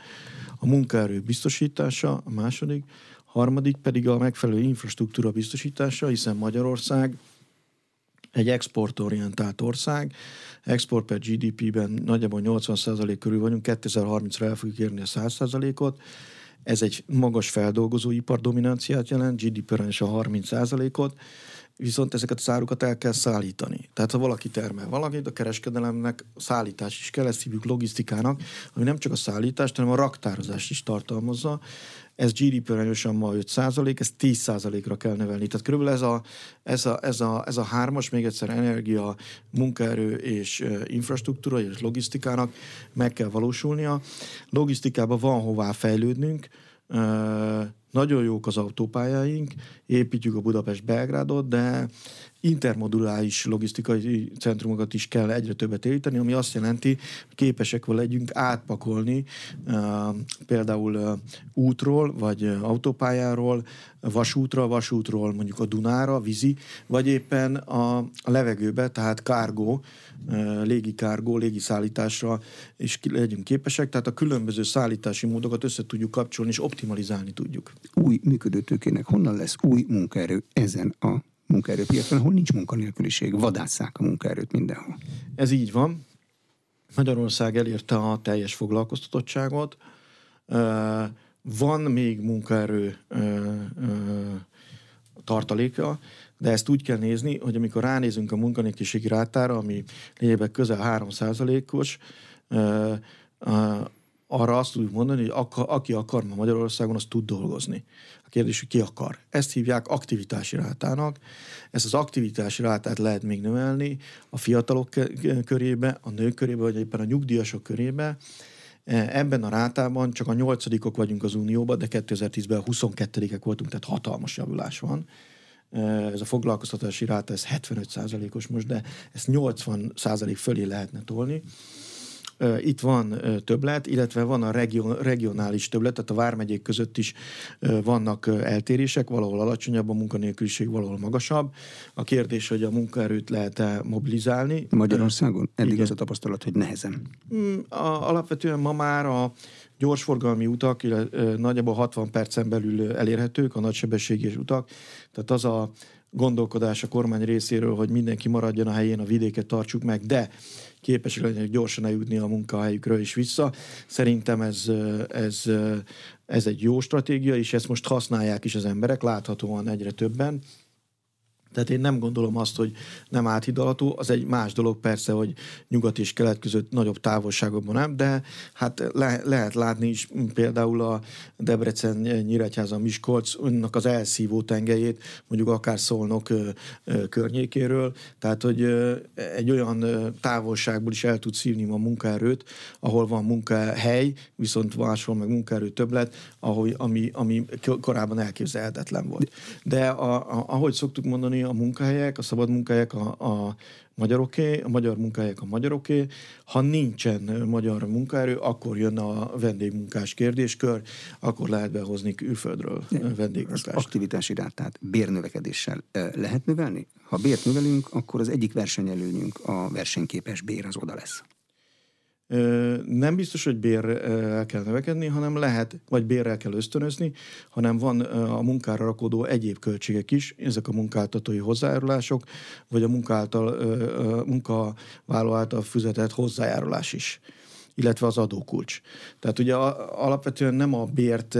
a munkaerő biztosítása, a második, harmadik pedig a megfelelő infrastruktúra biztosítása, hiszen Magyarország egy exportorientált ország, export per GDP-ben nagyjából 80% körül vagyunk, 2030-ra el fogjuk érni a 100%-ot, ez egy magas feldolgozóipar dominanciát jelent, GDP arányosan 30%-ot, viszont ezeket a szárukat el kell szállítani. Tehát ha valaki termel valamit, a kereskedelemnek szállítás is kell, ezt hívjuk logisztikának, ami nem csak a szállítást, hanem a raktározást is tartalmazza. Ez GDP arányosan ma 5% ez 10% ra kell növelni. Tehát körülbelül ez a, ez, a, ez, a, ez a hármas, még egyszer energia, munkaerő és infrastruktúra és logisztikának meg kell valósulnia. Logisztikában van hová fejlődnünk, nagyon jók az autópályáink, építjük a Budapest-Belgrádot, de intermodulális logisztikai centrumokat is kell egyre többet építeni, ami azt jelenti, hogy képesek legyünk átpakolni például útról, vagy autópályáról, vasútra, vasútról mondjuk a Dunára, vízi, vagy éppen a, levegőbe, tehát kárgó, légi kárgó, légi szállításra is legyünk képesek, tehát a különböző szállítási módokat össze tudjuk kapcsolni és optimalizálni tudjuk. Új működőtőkének honnan lesz új munkaerő ezen a munkaerőpiacon, ahol nincs munkanélküliség, vadásszák a munkaerőt mindenhol. Ez így van. Magyarország elérte a teljes foglalkoztatottságot. Van még munkaerő tartaléka, de ezt úgy kell nézni, hogy amikor ránézünk a munkanélküliségi rátára, ami lényegében közel 3%-os, arra azt tudjuk mondani, hogy aki akar ma Magyarországon, az tud dolgozni. A kérdés, hogy ki akar. Ezt hívják aktivitási rátának. Ezt az aktivitási rátát lehet még növelni a fiatalok körébe, a nők körébe, vagy éppen a nyugdíjasok körébe. E, ebben a rátában csak a nyolcadikok vagyunk az Unióban, de 2010-ben a 22-ek voltunk, tehát hatalmas javulás van e, ez a foglalkoztatási ráta, ez 75 os most, de ezt 80% fölé lehetne tolni. Itt van többlet, illetve van a region, regionális többlet, tehát a vármegyék között is vannak eltérések, valahol alacsonyabb a munkanélküliség, valahol magasabb. A kérdés, hogy a munkaerőt lehet-e mobilizálni. Magyarországon eddig Igen. az a tapasztalat, hogy nehezen. Mm, a, alapvetően ma már a gyorsforgalmi utak nagyjából 60 percen belül elérhetők, a nagysebességes utak. Tehát az a gondolkodás a kormány részéről, hogy mindenki maradjon a helyén, a vidéket tartsuk meg, de képesek legyenek gyorsan eljutni a munkahelyükről is vissza. Szerintem ez, ez, ez egy jó stratégia, és ezt most használják is az emberek, láthatóan egyre többen. Tehát én nem gondolom azt, hogy nem áthidalható. Az egy más dolog persze, hogy nyugat és kelet között nagyobb távolságokban nem, de hát le, lehet látni is például a Debrecen, Nyíregyháza, Miskolc, önnek az elszívó tengelyét, mondjuk akár szólnok ö, ö, környékéről. Tehát, hogy ö, egy olyan távolságból is el tud szívni a munkaerőt, ahol van munkahely, viszont máshol meg munkaerő többlet, ahogy, ami, ami korábban elképzelhetetlen volt. De a, a, ahogy szoktuk mondani, a munkahelyek, a szabad munkahelyek a, a magyaroké, a magyar munkahelyek a magyaroké. Ha nincsen magyar munkaerő, akkor jön a vendégmunkás kérdéskör, akkor lehet behozni külföldről vendégmunkást. Az aktivitási rátát bérnövekedéssel lehet növelni? Ha bért növelünk, akkor az egyik versenyelőnyünk a versenyképes bér az oda lesz. Nem biztos, hogy bérrel kell növekedni, hanem lehet, vagy bérrel kell ösztönözni, hanem van a munkára rakódó egyéb költségek is, ezek a munkáltatói hozzájárulások, vagy a munkáltal, munkavállaló által fizetett hozzájárulás is illetve az adókulcs. Tehát ugye alapvetően nem a bért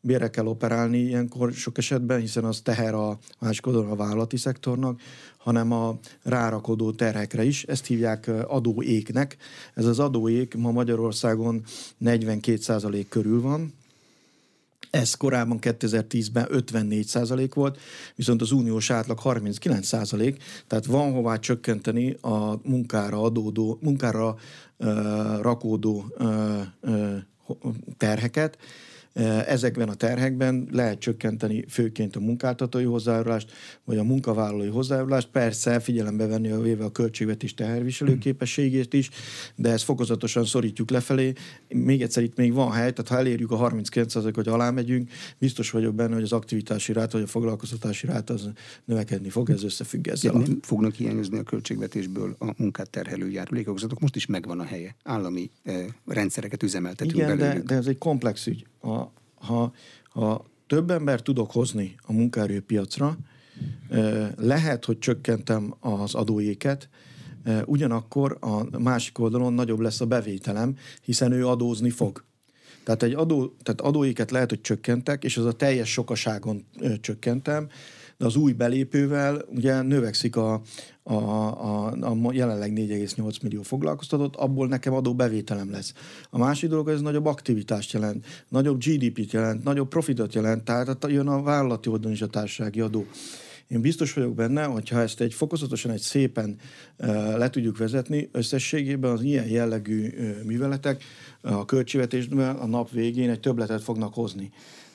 bérre kell operálni ilyenkor sok esetben, hiszen az teher a másik oldalon a vállalati szektornak, hanem a rárakodó terhekre is. Ezt hívják adóéknek. Ez az adóék ma Magyarországon 42% körül van, ez korábban 2010-ben 54 százalék volt, viszont az uniós átlag 39 százalék, tehát van hová csökkenteni a munkára adódó, munkára uh, rakódó uh, uh, terheket, Ezekben a terhekben lehet csökkenteni főként a munkáltatói hozzájárulást, vagy a munkavállalói hozzájárulást. Persze figyelembe venni a véve a költségvetés teherviselő képességét is, de ezt fokozatosan szorítjuk lefelé. Még egyszer itt még van hely, tehát ha elérjük a 39 hogy alá megyünk, biztos vagyok benne, hogy az aktivitási rát vagy a foglalkoztatási rát az növekedni fog, ez összefügg ezzel. Ja, nem fognak hiányozni a költségvetésből a munkát terhelő járulékok, most is megvan a helye. Állami eh, rendszereket üzemeltetünk Igen, de, de ez egy komplex ügy ha, ha, ha több ember tudok hozni a munkaerőpiacra, lehet, hogy csökkentem az adóéket, ugyanakkor a másik oldalon nagyobb lesz a bevételem, hiszen ő adózni fog. Tehát egy adó, tehát adóéket lehet, hogy csökkentek, és az a teljes sokaságon csökkentem, de az új belépővel ugye növekszik a, a, a, a jelenleg 4,8 millió foglalkoztatott, abból nekem adó bevételem lesz. A másik dolog, ez nagyobb aktivitást jelent, nagyobb GDP-t jelent, nagyobb profitot jelent, tehát jön a vállalati oldalon is a társasági adó. Én biztos vagyok benne, hogy ha ezt egy fokozatosan, egy szépen uh, le tudjuk vezetni, összességében az ilyen jellegű műveletek a költségvetésben a nap végén egy többletet fognak hozni.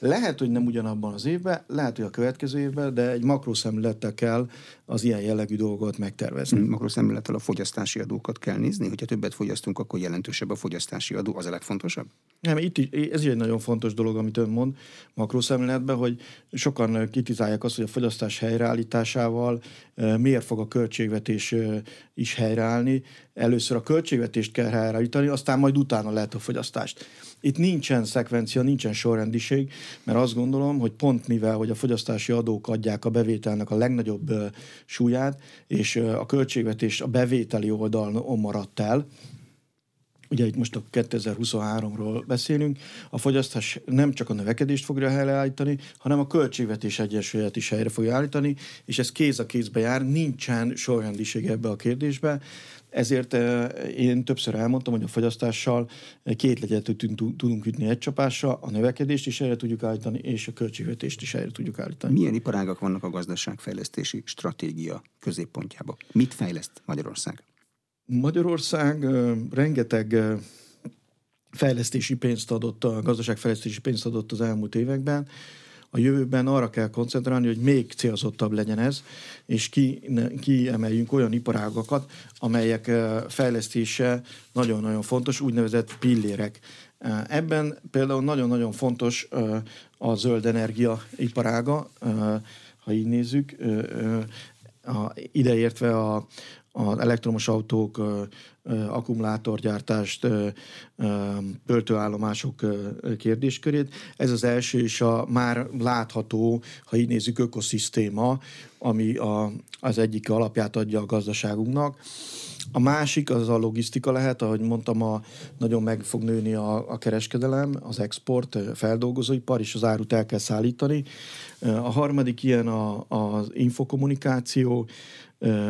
Lehet, hogy nem ugyanabban az évben, lehet, hogy a következő évben, de egy makroszemlélettel kell az ilyen jellegű dolgot megtervezni. Hmm, makroszemlélettel a fogyasztási adókat kell nézni, hogyha többet fogyasztunk, akkor jelentősebb a fogyasztási adó, az a legfontosabb? Nem, itt ez is egy nagyon fontos dolog, amit ön mond makroszemléletben, hogy sokan kritizálják azt, hogy a fogyasztás helyreállításával eh, miért fog a költségvetés eh, is helyreállni. Először a költségvetést kell helyreállítani, aztán majd utána lehet a fogyasztást. Itt nincsen szekvencia, nincsen sorrendiség, mert azt gondolom, hogy pont mivel, hogy a fogyasztási adók adják a bevételnek a legnagyobb súlyát, és a költségvetés a bevételi oldalon maradt el, ugye itt most a 2023-ról beszélünk, a fogyasztás nem csak a növekedést fogja helyreállítani, hanem a költségvetés egyensúlyát is helyre fogja állítani, és ez kéz a kézbe jár, nincsen sorrendiség ebbe a kérdésbe, ezért én többször elmondtam, hogy a fogyasztással két legyet tudunk ütni egy csapásra, a növekedést is erre tudjuk állítani, és a költségvetést is erre tudjuk állítani. Milyen iparágak vannak a gazdaságfejlesztési stratégia középpontjában? Mit fejleszt Magyarország? Magyarország rengeteg fejlesztési pénzt adott, a gazdaságfejlesztési pénzt adott az elmúlt években a jövőben arra kell koncentrálni, hogy még célzottabb legyen ez, és ki, kiemeljünk olyan iparágakat, amelyek fejlesztése nagyon-nagyon fontos, úgynevezett pillérek. Ebben például nagyon-nagyon fontos a zöld energia iparága, ha így nézzük, ideértve a, az elektromos autók, akkumulátorgyártást, töltőállomások kérdéskörét. Ez az első és a már látható, ha így nézzük, ökoszisztéma, ami a, az egyik alapját adja a gazdaságunknak. A másik az a logisztika lehet, ahogy mondtam, a, nagyon meg fog nőni a, a kereskedelem, az export, feldolgozóipar, és az árut el kell szállítani. A harmadik ilyen a, az infokommunikáció,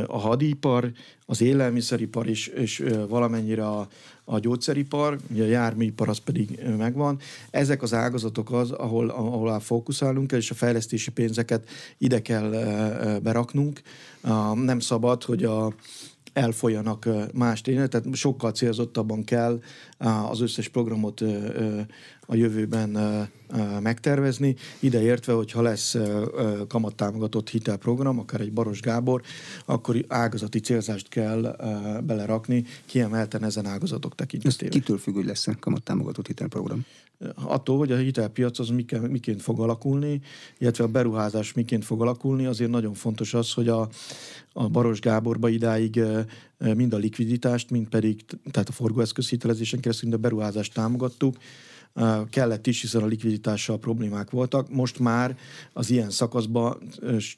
a hadipar, az élelmiszeripar és, és valamennyire a, a gyógyszeripar, a járműipar az pedig megvan. Ezek az ágazatok az, ahol, ahol fókuszálnunk kell, és a fejlesztési pénzeket ide kell beraknunk. Nem szabad, hogy a, elfolyjanak más tényleg, tehát sokkal célzottabban kell az összes programot a jövőben megtervezni, ideértve, hogyha lesz kamattámogatott hitelprogram, akár egy Baros Gábor, akkor ágazati célzást kell belerakni, kiemelten ezen ágazatok tekintetében. Kitől függ, hogy lesz kamattámogatott hitelprogram? attól, hogy a hitelpiac az miként fog alakulni, illetve a beruházás miként fog alakulni, azért nagyon fontos az, hogy a, a Baros Gáborba idáig mind a likviditást, mind pedig, tehát a forgóeszköz hitelezésen keresztül mind a beruházást támogattuk, kellett is, hiszen a likviditással problémák voltak. Most már az ilyen szakaszban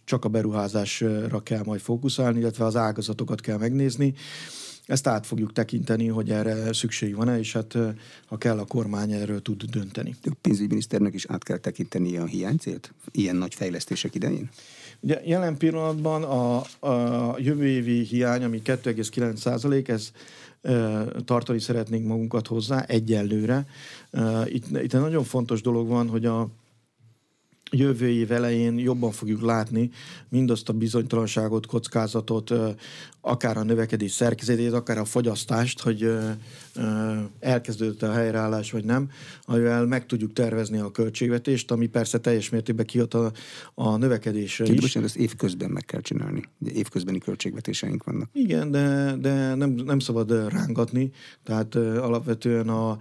csak a beruházásra kell majd fókuszálni, illetve az ágazatokat kell megnézni. Ezt át fogjuk tekinteni, hogy erre szükség van-e, és hát ha kell, a kormány erről tud dönteni. A pénzügyminiszternek is át kell tekinteni a hiánycélt ilyen nagy fejlesztések idején? Ugye jelen pillanatban a, a jövő évi hiány, ami 2,9 százalék, ez tartani szeretnénk magunkat hozzá egyelőre. Itt, itt egy nagyon fontos dolog van, hogy a jövő év elején jobban fogjuk látni mindazt a bizonytalanságot, kockázatot, akár a növekedés szerkezetét, akár a fogyasztást, hogy elkezdődött a helyreállás vagy nem, amivel meg tudjuk tervezni a költségvetést, ami persze teljes mértékben kihat a, a növekedésre is. Bocsánat, ezt évközben meg kell csinálni. Évközbeni költségvetéseink vannak. Igen, de, de nem, nem szabad rángatni, tehát alapvetően a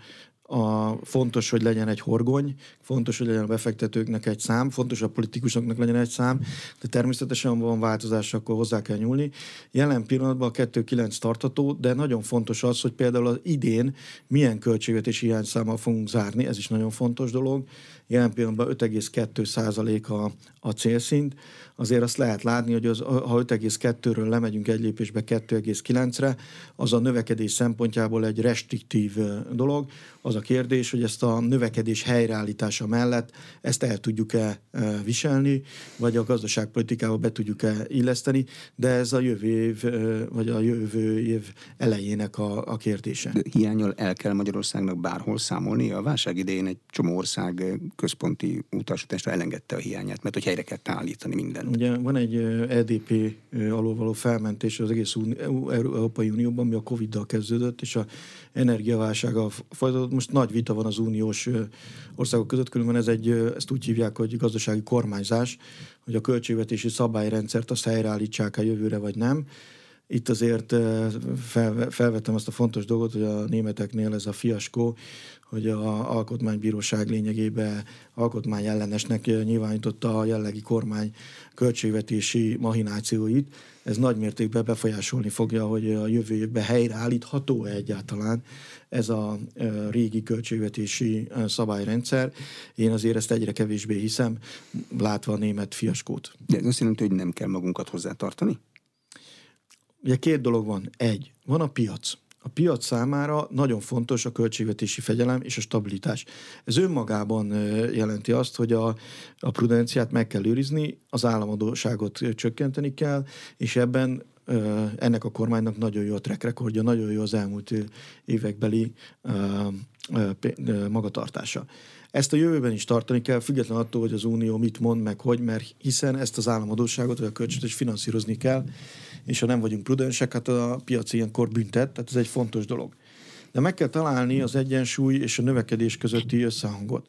a, fontos, hogy legyen egy horgony, fontos, hogy legyen a befektetőknek egy szám, fontos, hogy a politikusoknak legyen egy szám, de természetesen van változás, akkor hozzá kell nyúlni. Jelen pillanatban a 2.9 tartató, de nagyon fontos az, hogy például az idén milyen költségvetési hiányszámmal fogunk zárni, ez is nagyon fontos dolog. Jelen pillanatban 5,2 százalék a, a célszint azért azt lehet látni, hogy az, ha 5,2-ről lemegyünk egy lépésbe 2,9-re, az a növekedés szempontjából egy restriktív dolog. Az a kérdés, hogy ezt a növekedés helyreállítása mellett ezt el tudjuk-e viselni, vagy a gazdaságpolitikába be tudjuk-e illeszteni, de ez a jövő év, vagy a jövő év elejének a, a kérdése. De hiányol el kell Magyarországnak bárhol számolni. A válság idején egy csomó ország központi utasításra elengedte a hiányát, mert hogy helyre kell állítani minden mindent. Ugye van egy EDP alól való felmentés az egész Európai Unióban, ami a Covid-dal kezdődött, és a energiaválsága folytatódott. Most most nagy vita van az uniós országok között, különben ez egy, ezt úgy hívják, hogy gazdasági kormányzás, hogy a költségvetési szabályrendszert azt helyreállítsák a jövőre, vagy nem. Itt azért fel, felvettem azt a fontos dolgot, hogy a németeknél ez a fiaskó, hogy a alkotmánybíróság lényegében alkotmány ellenesnek nyilvánította a jellegi kormány költségvetési mahinációit. Ez nagy mértékben befolyásolni fogja, hogy a jövő évben helyreállítható-e egyáltalán ez a régi költségvetési szabályrendszer. Én azért ezt egyre kevésbé hiszem, látva a német fiaskót. De ez azt jelenti, hogy nem kell magunkat hozzátartani? Ugye két dolog van. Egy, van a piac. A piac számára nagyon fontos a költségvetési fegyelem és a stabilitás. Ez önmagában jelenti azt, hogy a, a prudenciát meg kell őrizni, az államadóságot csökkenteni kell, és ebben ennek a kormánynak nagyon jó a track recordja, nagyon jó az elmúlt évekbeli magatartása. Ezt a jövőben is tartani kell, független attól, hogy az Unió mit mond, meg hogy, mert hiszen ezt az államadóságot, vagy a kölcsönt is finanszírozni kell, és ha nem vagyunk prudensek, hát a piac ilyenkor büntet, tehát ez egy fontos dolog. De meg kell találni az egyensúly és a növekedés közötti összehangot.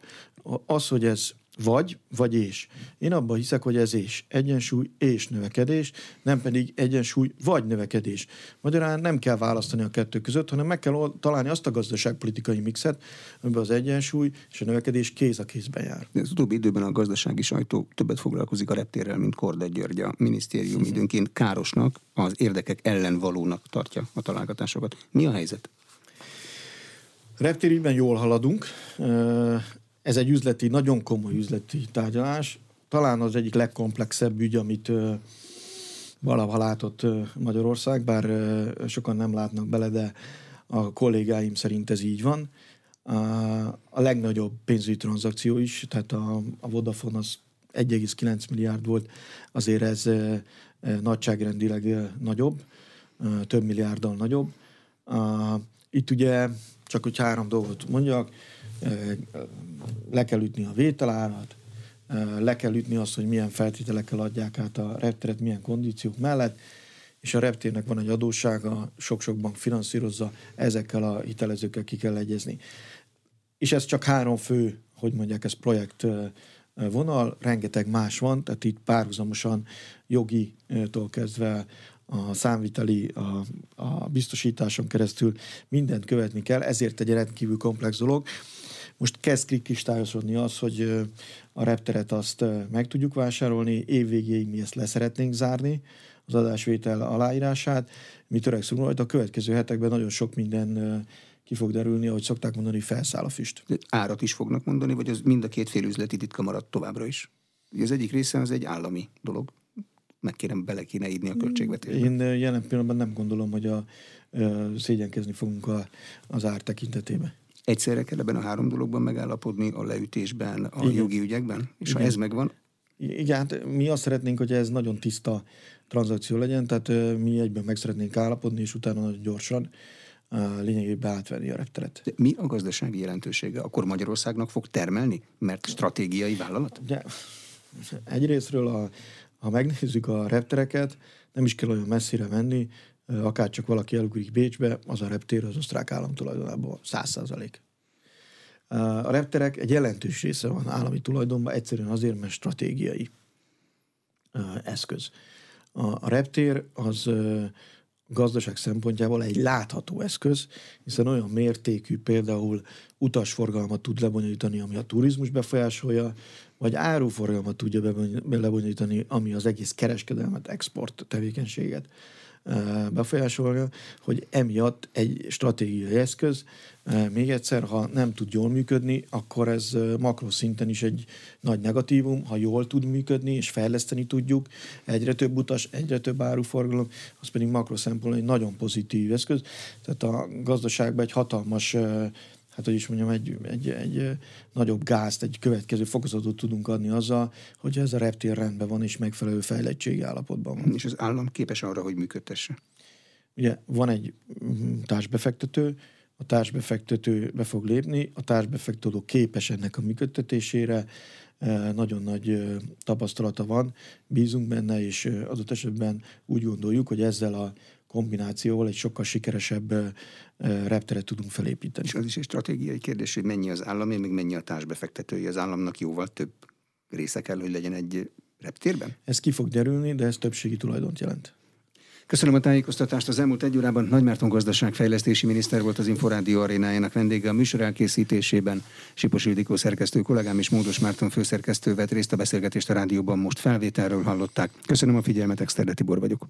Az, hogy ez vagy, vagy és. Én abban hiszek, hogy ez és. Egyensúly és növekedés, nem pedig egyensúly vagy növekedés. Magyarán nem kell választani a kettő között, hanem meg kell találni azt a gazdaságpolitikai mixet, amiben az egyensúly és a növekedés kéz a kézben jár. De az utóbbi időben a gazdasági sajtó többet foglalkozik a reptérrel, mint Korda György. A minisztérium uh-huh. időnként károsnak, az érdekek ellen valónak tartja a találgatásokat. Mi a helyzet? Reptérügyben jól haladunk. Ez egy üzleti, nagyon komoly üzleti tárgyalás. Talán az egyik legkomplexebb ügy, amit valaha látott Magyarország, bár sokan nem látnak bele, de a kollégáim szerint ez így van. A legnagyobb pénzügyi tranzakció is, tehát a, a Vodafone az 1,9 milliárd volt, azért ez nagyságrendileg nagyobb, több milliárddal nagyobb. Itt ugye, csak hogy három dolgot mondjak, le kell ütni a vételárat, le kell ütni azt, hogy milyen feltételekkel adják át a repteret, milyen kondíciók mellett, és a reptérnek van egy adóssága, sok-sok bank finanszírozza, ezekkel a hitelezőkkel ki kell egyezni. És ez csak három fő, hogy mondják, ez projekt vonal, rengeteg más van, tehát itt párhuzamosan jogitól kezdve a számviteli, a, a biztosításon keresztül mindent követni kell, ezért egy rendkívül komplex dolog. Most kezd kristályosodni az, hogy a repteret azt meg tudjuk vásárolni, évvégéig mi ezt leszeretnénk zárni, az adásvétel aláírását. Mi törekszünk rajta, a következő hetekben nagyon sok minden ki fog derülni, ahogy szokták mondani, felszáll a füst. De árat is fognak mondani, vagy az mind a két fél üzleti titka maradt továbbra is? Ugye az egyik része az egy állami dolog. Meg kérem, bele kéne írni a költségvetésbe. Én jelen pillanatban nem gondolom, hogy a, a szégyenkezni fogunk a, az ár tekintetében. Egyszerre kell ebben a három dologban megállapodni, a leütésben, a Igen. jogi ügyekben? És Igen. ha ez megvan? Igen, hát mi azt szeretnénk, hogy ez nagyon tiszta tranzakció legyen, tehát mi egyben meg szeretnénk állapodni, és utána nagyon gyorsan lényegében átvenni a repteret. De mi a gazdasági jelentősége? Akkor Magyarországnak fog termelni? Mert stratégiai vállalat? Ugye, egyrésztről, a, ha megnézzük a reptereket, nem is kell olyan messzire menni, akár csak valaki elugrik Bécsbe, az a reptér az osztrák állam tulajdonában 100 százalék. A repterek egy jelentős része van állami tulajdonban, egyszerűen azért, mert stratégiai eszköz. A reptér az gazdaság szempontjából egy látható eszköz, hiszen olyan mértékű például utasforgalmat tud lebonyolítani, ami a turizmus befolyásolja, vagy áruforgalmat tudja lebonyolítani, ami az egész kereskedelmet, export tevékenységet befolyásolja, hogy emiatt egy stratégiai eszköz, még egyszer, ha nem tud jól működni, akkor ez makroszinten is egy nagy negatívum, ha jól tud működni és fejleszteni tudjuk, egyre több utas, egyre több áruforgalom, az pedig makro szempontból egy nagyon pozitív eszköz. Tehát a gazdaságban egy hatalmas hát hogy is mondjam, egy, egy, egy nagyobb gázt, egy következő fokozatot tudunk adni azzal, hogy ez a reptér rendben van és megfelelő fejlettségi állapotban van. És az állam képes arra, hogy működtesse? Ugye van egy mm, társbefektető, a társbefektető be fog lépni, a társbefektető képes ennek a működtetésére, nagyon nagy tapasztalata van, bízunk benne, és adott esetben úgy gondoljuk, hogy ezzel a kombinációval egy sokkal sikeresebb repteret tudunk felépíteni. És az is egy stratégiai kérdés, hogy mennyi az állami, még mennyi a társbefektetői. Az államnak jóval több része kell, hogy legyen egy reptérben? Ez ki fog derülni, de ez többségi tulajdont jelent. Köszönöm a tájékoztatást. Az elmúlt egy órában Nagymárton gazdaságfejlesztési miniszter volt az Inforádió arénájának vendége a műsor elkészítésében. Sipos Ildikó szerkesztő kollégám és Módos Márton főszerkesztő vett részt a beszélgetést a rádióban most felvételről hallották. Köszönöm a figyelmet, Exterde Tibor vagyok.